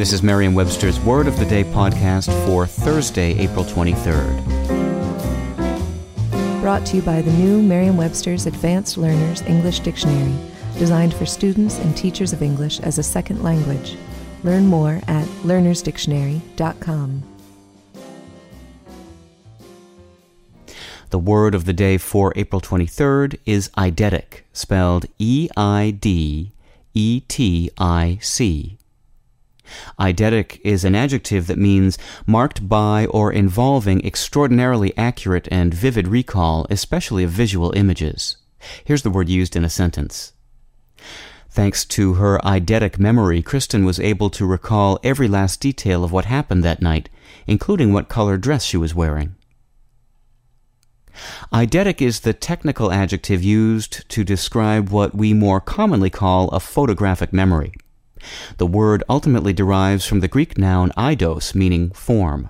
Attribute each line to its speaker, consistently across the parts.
Speaker 1: This is Merriam Webster's Word of the Day podcast for Thursday, April 23rd.
Speaker 2: Brought to you by the new Merriam Webster's Advanced Learners English Dictionary, designed for students and teachers of English as a second language. Learn more at learnersdictionary.com.
Speaker 1: The word of the day for April 23rd is eidetic, spelled E I D E T I C. Eidetic is an adjective that means marked by or involving extraordinarily accurate and vivid recall, especially of visual images. Here's the word used in a sentence. Thanks to her eidetic memory, Kirsten was able to recall every last detail of what happened that night, including what color dress she was wearing. Eidetic is the technical adjective used to describe what we more commonly call a photographic memory. The word ultimately derives from the Greek noun eidos, meaning form.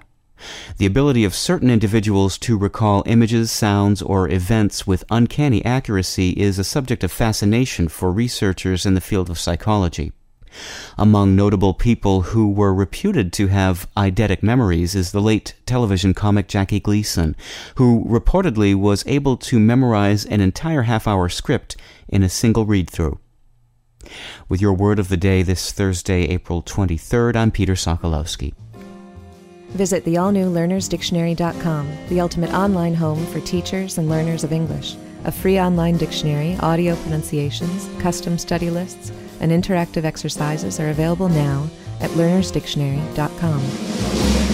Speaker 1: The ability of certain individuals to recall images, sounds, or events with uncanny accuracy is a subject of fascination for researchers in the field of psychology. Among notable people who were reputed to have eidetic memories is the late television comic Jackie Gleason, who reportedly was able to memorize an entire half hour script in a single read through. With your word of the day this Thursday, April 23rd, I'm Peter Sokolowski.
Speaker 2: Visit the all new learnersdictionary.com, the ultimate online home for teachers and learners of English. A free online dictionary, audio pronunciations, custom study lists, and interactive exercises are available now at learnersdictionary.com.